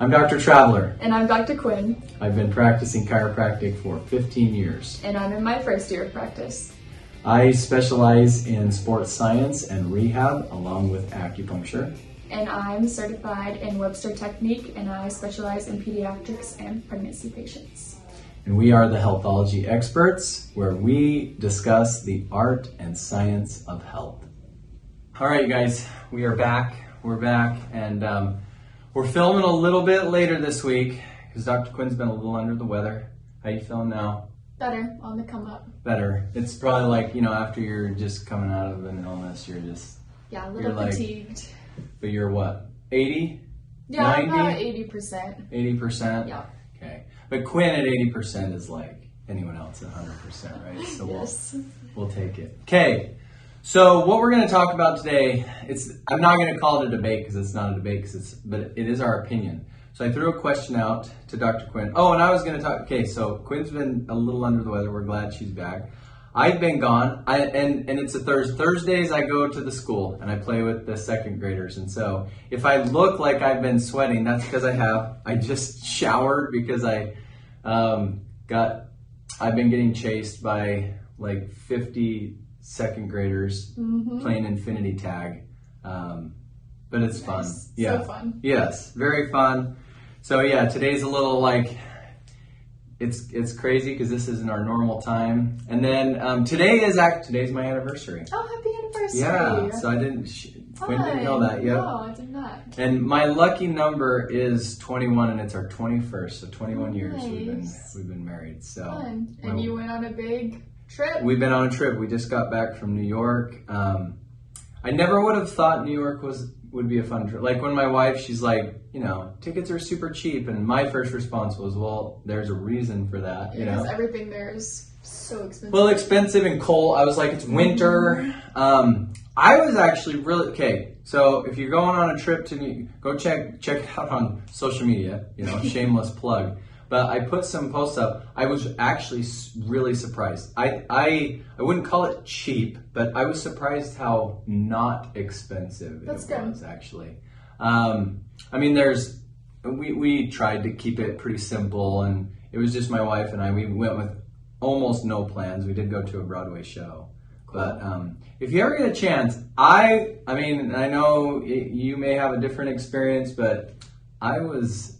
I'm Dr. Traveler. And I'm Dr. Quinn, I've been practicing chiropractic for 15 years. and I'm in my first year of practice. I specialize in sports science and rehab along with acupuncture. And I'm certified in Webster Technique, and I specialize in pediatrics and pregnancy patients. And we are the healthology experts where we discuss the art and science of health. All right, you guys, we are back. We're back, and um, we're filming a little bit later this week because Dr. Quinn's been a little under the weather. How you feeling now? Better on the come up. Better. It's probably like you know after you're just coming out of an illness, you're just. Yeah, a little like- fatigued. But you're what? 80, Yeah, 90? about 80%. 80 percent. Yeah. Okay, but Quinn at 80 percent is like anyone else at 100 percent, right? So we'll Yes. we'll take it. Okay. So what we're going to talk about today, it's I'm not going to call it a debate because it's not a debate because it's but it is our opinion. So I threw a question out to Dr. Quinn. Oh, and I was going to talk. Okay, so Quinn's been a little under the weather. We're glad she's back. I've been gone. I and and it's a Thursday. Thursdays I go to the school and I play with the second graders. And so if I look like I've been sweating, that's because I have. I just showered because I um, got. I've been getting chased by like 50 second graders Mm-hmm. playing Infinity Tag. Um, but it's fun. Yeah. So fun. Yes, very fun. So yeah, today's a little like it's it's crazy because this isn't our normal time. And then um, today is act today's my anniversary. Oh, happy anniversary. Yeah, so I didn't. Sh- Quinn didn't know that. Yep. No, I did not. And my lucky number is 21, and it's our 21st. So 21 years we've been we've been married. So Fun. And well, you went on a big trip. We've been on a trip. We just got back from New York. Um, I never would have thought New York was would be a fun trip. Like when my wife, she's like, you know, tickets are super cheap, and my first response was, well, there's a reason for that, you because know. everything there is so expensive. Well, expensive and cold. I was like, it's winter. Um, I was actually really okay. So if you're going on a trip to New, go check check it out on social media. You know, shameless plug. But I put some posts up. I was actually really surprised. I I I wouldn't call it cheap, but I was surprised how not expensive That's it good. was actually. Um, I mean, there's we we tried to keep it pretty simple, and it was just my wife and I. We went with almost no plans. We did go to a Broadway show, but um, if you ever get a chance, I I mean, I know y- you may have a different experience, but I was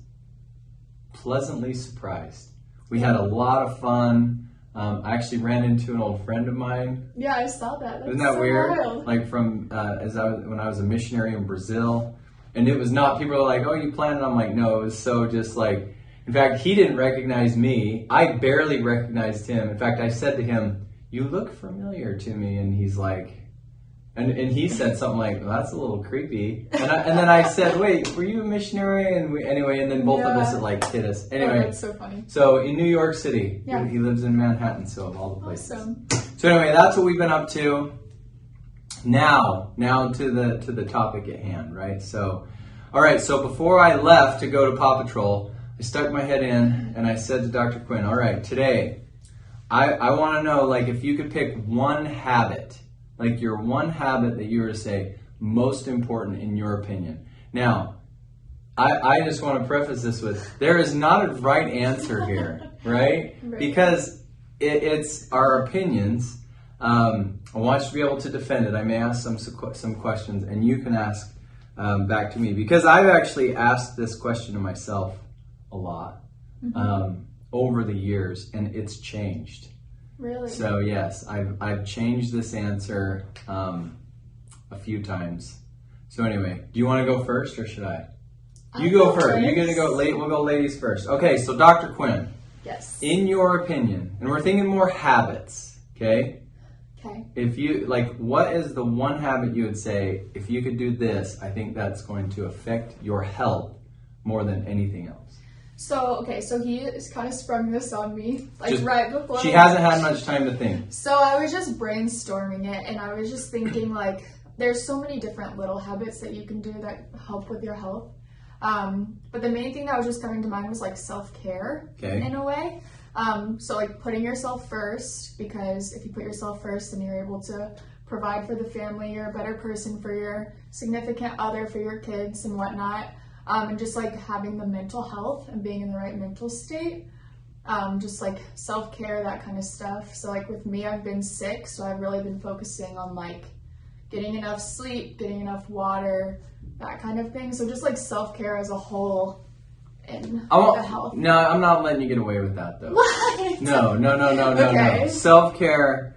pleasantly surprised. We had a lot of fun. Um, I actually ran into an old friend of mine yeah, I saw that. That's isn't that so weird? wild. Like from uh, as I was when I was a missionary in Brazil, and it was not people were like, "Oh, you planted?" I'm like, "No." It was so just like. In fact, he didn't recognize me. I barely recognized him. In fact, I said to him, "You look familiar to me," and he's like. And, and he said something like, well, "That's a little creepy," and, I, and then I said, "Wait, were you a missionary?" And we, anyway, and then both of us Yeah. like hit us. Oh, Anyway, that's so funny. so in New York City, Yeah. he lives in Manhattan, so of all the places. Awesome. So anyway, that's what we've been up to. Now, now to the to the topic at hand, right? So, all right. So before I left to go to Paw Patrol, I stuck my head in and I said to Dr. Quinn, "All right, today, I I want to know like if you could pick one habit, like your one habit that you were to say most important in your opinion." Now, I, I just want to preface this with there is not a right answer here, right? Right. Because it, it's our opinions. Um, I want you to be able to defend it. I may ask some some questions, and you can ask um, back to me because I've actually asked this question to myself a lot um, over the years, and it's changed. Really? So yes, I've I've changed this answer um, a few times. So anyway, do you want to go first or should I? You I'll go first. You're gonna go late. We'll go ladies first. Okay, so Dr. Quinn, Yes. in your opinion, and we're thinking more habits. Okay, Okay. if you like, what is the one habit you would say if you could do this? I think that's going to affect your health more than anything else. So okay, so he is kind of sprung this on me like Just- right before. She hasn't had much time to think. So I was just brainstorming it, and I was just thinking like, there's so many different little habits that you can do that help with your health. Um, but the main thing that was just coming to mind was like self care Okay. in a way. Um, so like putting yourself first, because if you put yourself first, then you're able to provide for the family. You're a better person for your significant other, for your kids and whatnot. Um, and just like having the mental health and being in the right mental state. Um, just like self care, that kind of stuff. So, like with me, I've been sick, so I've really been focusing on like getting enough sleep, getting enough water, that kind of thing. So, just like self care as a whole in I the health. no, I'm not letting you get away with that though. What? No, no, no, no, no, no. Self care.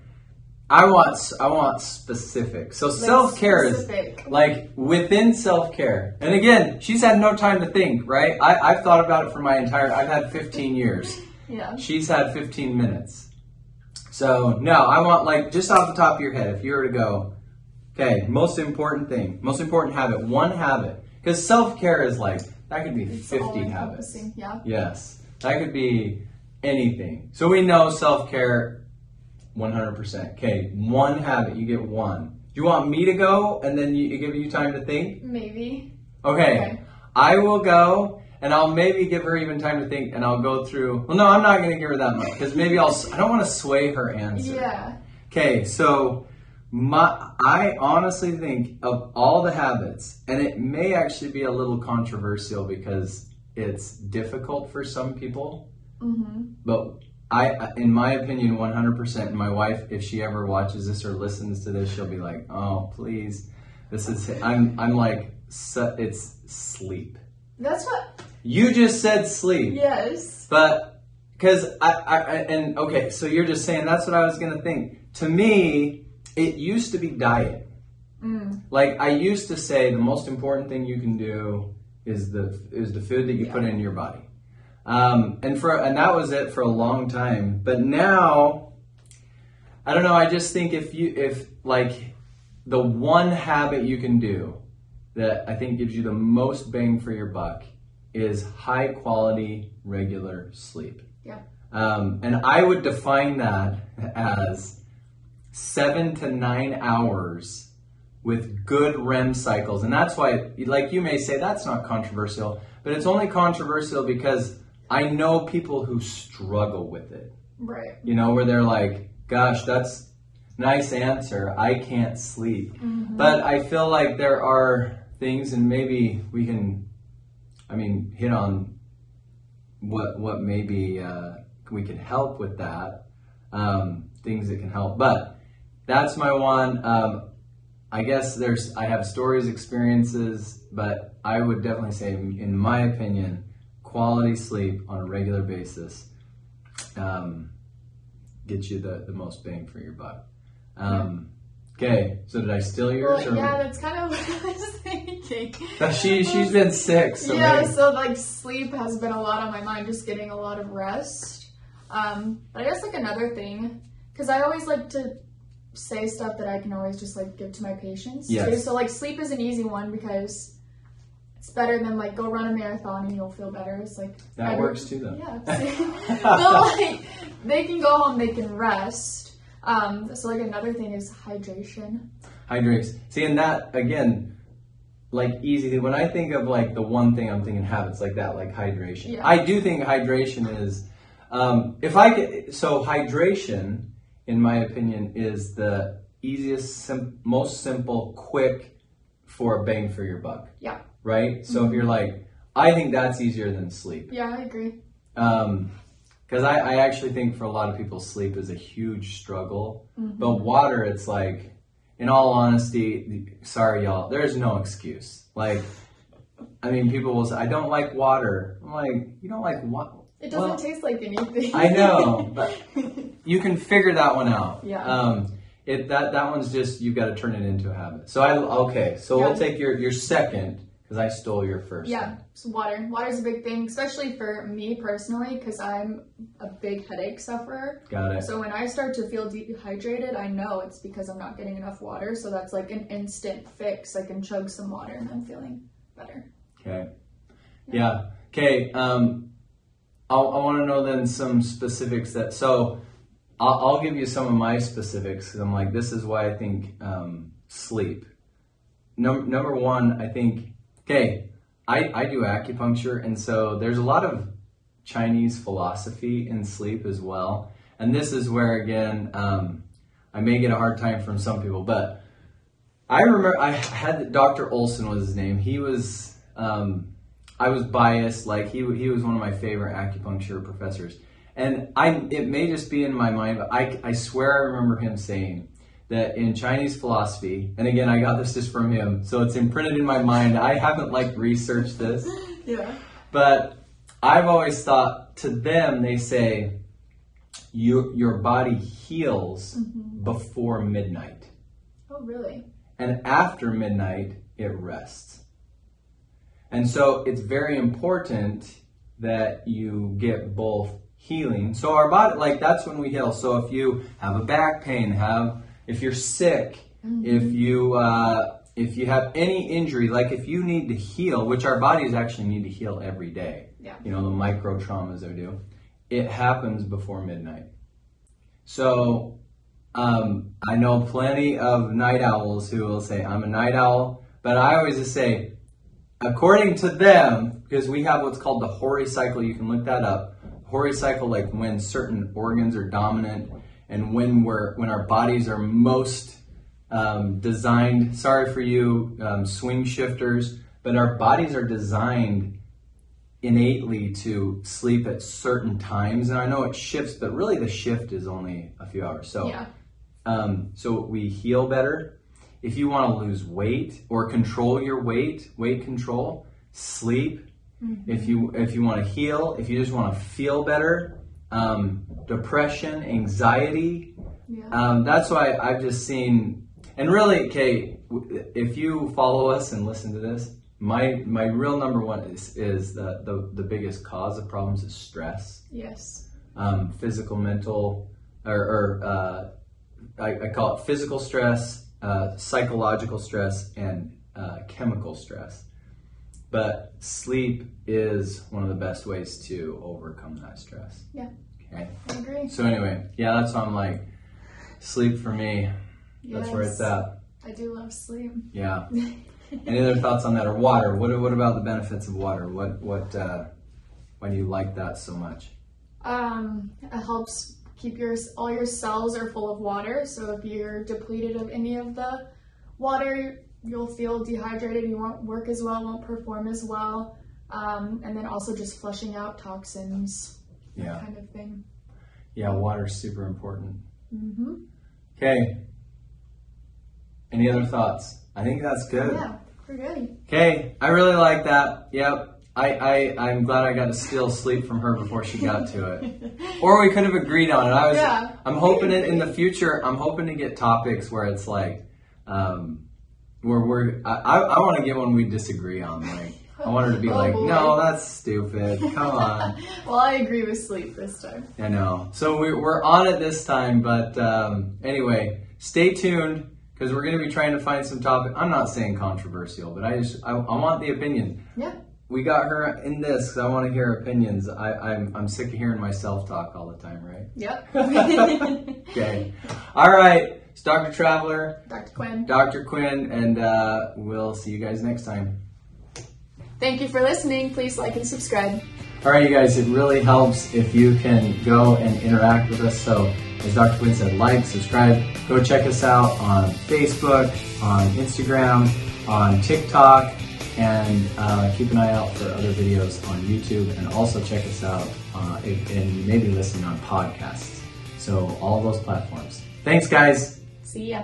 I want, I want specific. So Like, self care is like within self care. And again, she's had no time to think, right? I, I've thought about it for my entire. I've had 15 years. Yeah. She's had 15 minutes. So no, I want like just off the top of your head, if you were to go, okay, most important thing, most important habit, one habit, because self care is like that could be It's 50 habits. Yeah. Yes, that could be anything. So we know self care 100%. Okay, one habit, you get one. Do you want me to go and then you, give you time to think? Maybe. Okay, Okay. I will go and I'll maybe give her even time to think and I'll go through. Well, no, I'm not going to give her that much because maybe I'll, I don't want to sway her answer. Yeah. Okay, so my I honestly think of all the habits, and it may actually be a little controversial because it's difficult for some people. Mm-hmm. But I, in my opinion, 100%. My wife, if she ever watches this or listens to this, she'll be like, "Oh, please, this is." I'm I'm like, su- it's sleep. That's what. You just said sleep. Yes. But because I, I, I and okay, so you're just saying that's what I was gonna think. To me, it used to be diet. Mm. Like I used to say, the most important thing you can do is the is the food that you Yeah. put in your body. Um, and for and that was it for a long time. But now, I don't know. I just think if you if like the one habit you can do that I think gives you the most bang for your buck is high quality regular sleep. Yeah. Um, and I would define that as seven to nine hours with good REM cycles. And that's why, like you may say, that's not controversial, but it's only controversial because I know people who struggle with it. Right. You know, where they're like, gosh, that's nice answer. I can't sleep. But I feel like there are things, and maybe we can, I mean, hit on what what maybe uh, we can help with that. Um, things that can help. But that's my one. Um, I guess there's I have stories, experiences, but I would definitely say, in my opinion, quality sleep on a regular basis um, gets you the, the most bang for your buck. Um, okay, so did I steal yours? Well, or yeah, that's kind of what I was thinking. But she she's been sick, so yeah, maybe- so like sleep has been a lot on my mind, just getting a lot of rest. Um, but I guess like another thing, because I always like to say stuff that I can always just like give to my patients too. So like sleep is an easy one because it's better than like go run a marathon and you'll feel better. It's like that works too, though. Yeah. but like they can go home, they can rest. Um, so like another thing is hydration. Hydrates. See, and that again, like easy. When I think of like the one thing I'm thinking habits like that, like hydration. Yeah. I do think hydration is. Um, if I could, so hydration, in my opinion, is the easiest, sim- most simple, quick for a bang for your buck. Yeah. Right. So if mm-hmm. you're like, I think that's easier than sleep. Yeah, I agree. Um, because I, I actually think for a lot of people sleep is a huge struggle mm-hmm. but water it's like in all honesty sorry y'all there's no excuse like i mean people will say i don't like water i'm like you don't like what It doesn't Well, taste like anything. i know but you can figure that one out Yeah. um it that that one's just you've got to turn it into a habit so i okay so we'll take your your second because i stole your first Yeah, so water. Water's a big thing, especially for me personally, because I'm a big headache sufferer. got it So when I start to feel dehydrated, I know it's because I'm not getting enough water. So that's like an instant fix. I can chug some water and I'm feeling better. Okay. Yeah. Okay. Um, I want to know then some specifics that. So, I'll, I'll give you some of my specifics because I'm like, this is why I think um, sleep. Num- number one, I think. Okay, I I do acupuncture, and so there's a lot of Chinese philosophy in sleep as well, and this is where again um, I may get a hard time from some people, but I remember I had Dr. Olson was his name. He was um, I was biased. Like he he was one of my favorite acupuncture professors, and I it may just be in my mind, but I I swear I remember him saying that in Chinese philosophy, and again I got this just from him, so it's imprinted in my mind. I haven't like researched this, Yeah. but I've always thought to them they say you your body heals mm-hmm. before midnight. Oh, really? and after midnight it rests. And so it's very important that you get both healing. So our body like that's when we heal. So if you have a back pain, have if you're sick, if you uh, if you have any injury, like if you need to heal, which our bodies actually need to heal every day. Yeah. You know the micro traumas they do. It happens before midnight. So um, I know plenty of night owls who will say, I'm a night owl, but I always just say, according to them, because we have what's called the Hori cycle, you can look that up. Hori cycle, like when certain organs are dominant and when we're when our bodies are most um, designed. Sorry for you, um, swing shifters, but our bodies are designed innately to sleep at certain times. And I know it shifts, but really the shift is only a few hours. So Yeah. um, so we heal better. If you want to lose weight or control your weight, weight control, sleep. If you if you want to heal, if you just want to feel better, um, depression, anxiety. Yeah. Um, that's why I've just seen, and really, Kate, if you follow us and listen to this, my my real number one is is the the, the biggest cause of problems is stress yes. um, physical, mental, or, or uh, I, I call it physical stress, uh, psychological stress, and uh, chemical stress. But sleep is one of the best ways to overcome that stress. Yeah. Okay. I agree. So anyway, yeah, that's why I'm like, sleep for me. That's where it's at. I do love sleep. Yeah. Any other thoughts on that? Or water? What What about the benefits of water? What What uh, Why do you like that so much? Um, it helps keep your all your cells are full of water. So if you're depleted of any of the water, you'll feel dehydrated. You won't work as well, won't perform as well. Um, and then also just flushing out toxins, that Yeah. kind of thing. Yeah, water's super important. Mm-hmm. Okay. Any other thoughts? I think that's good. Yeah, we're good. Okay, I really like that. Yep. I, I, I'm glad I got to steal sleep from her before she got to it. Or we could have agreed on it. I was Yeah. I'm hoping it in the future I'm hoping to get topics where it's like um where we're I, I, I want to get one we disagree on. Like I want her to be Oh, like, boy. No, that's stupid. Come on. well, I agree with sleep this time. I know. So we, we're on it this time, but um, anyway, stay tuned because we're going to be trying to find some topic. I'm not saying controversial, but I just I, I want the opinion. Yeah. We got her in this because I want to hear opinions. I, I'm I'm sick of hearing myself talk all the time, right? Yep. Okay. All right. It's Dr. Traveler, Dr. Quinn. Dr. Quinn, and uh, we'll see you guys next time. Thank you for listening. Please like and subscribe. All right, you guys, it really helps if you can go and interact with us. So, as Dr. Quinn said, like, subscribe, go check us out on Facebook, on Instagram, on TikTok, and uh, keep an eye out for other videos on YouTube. And also check us out, uh, if- and you may be listening on podcasts. So, all those platforms. Thanks, guys. See ya.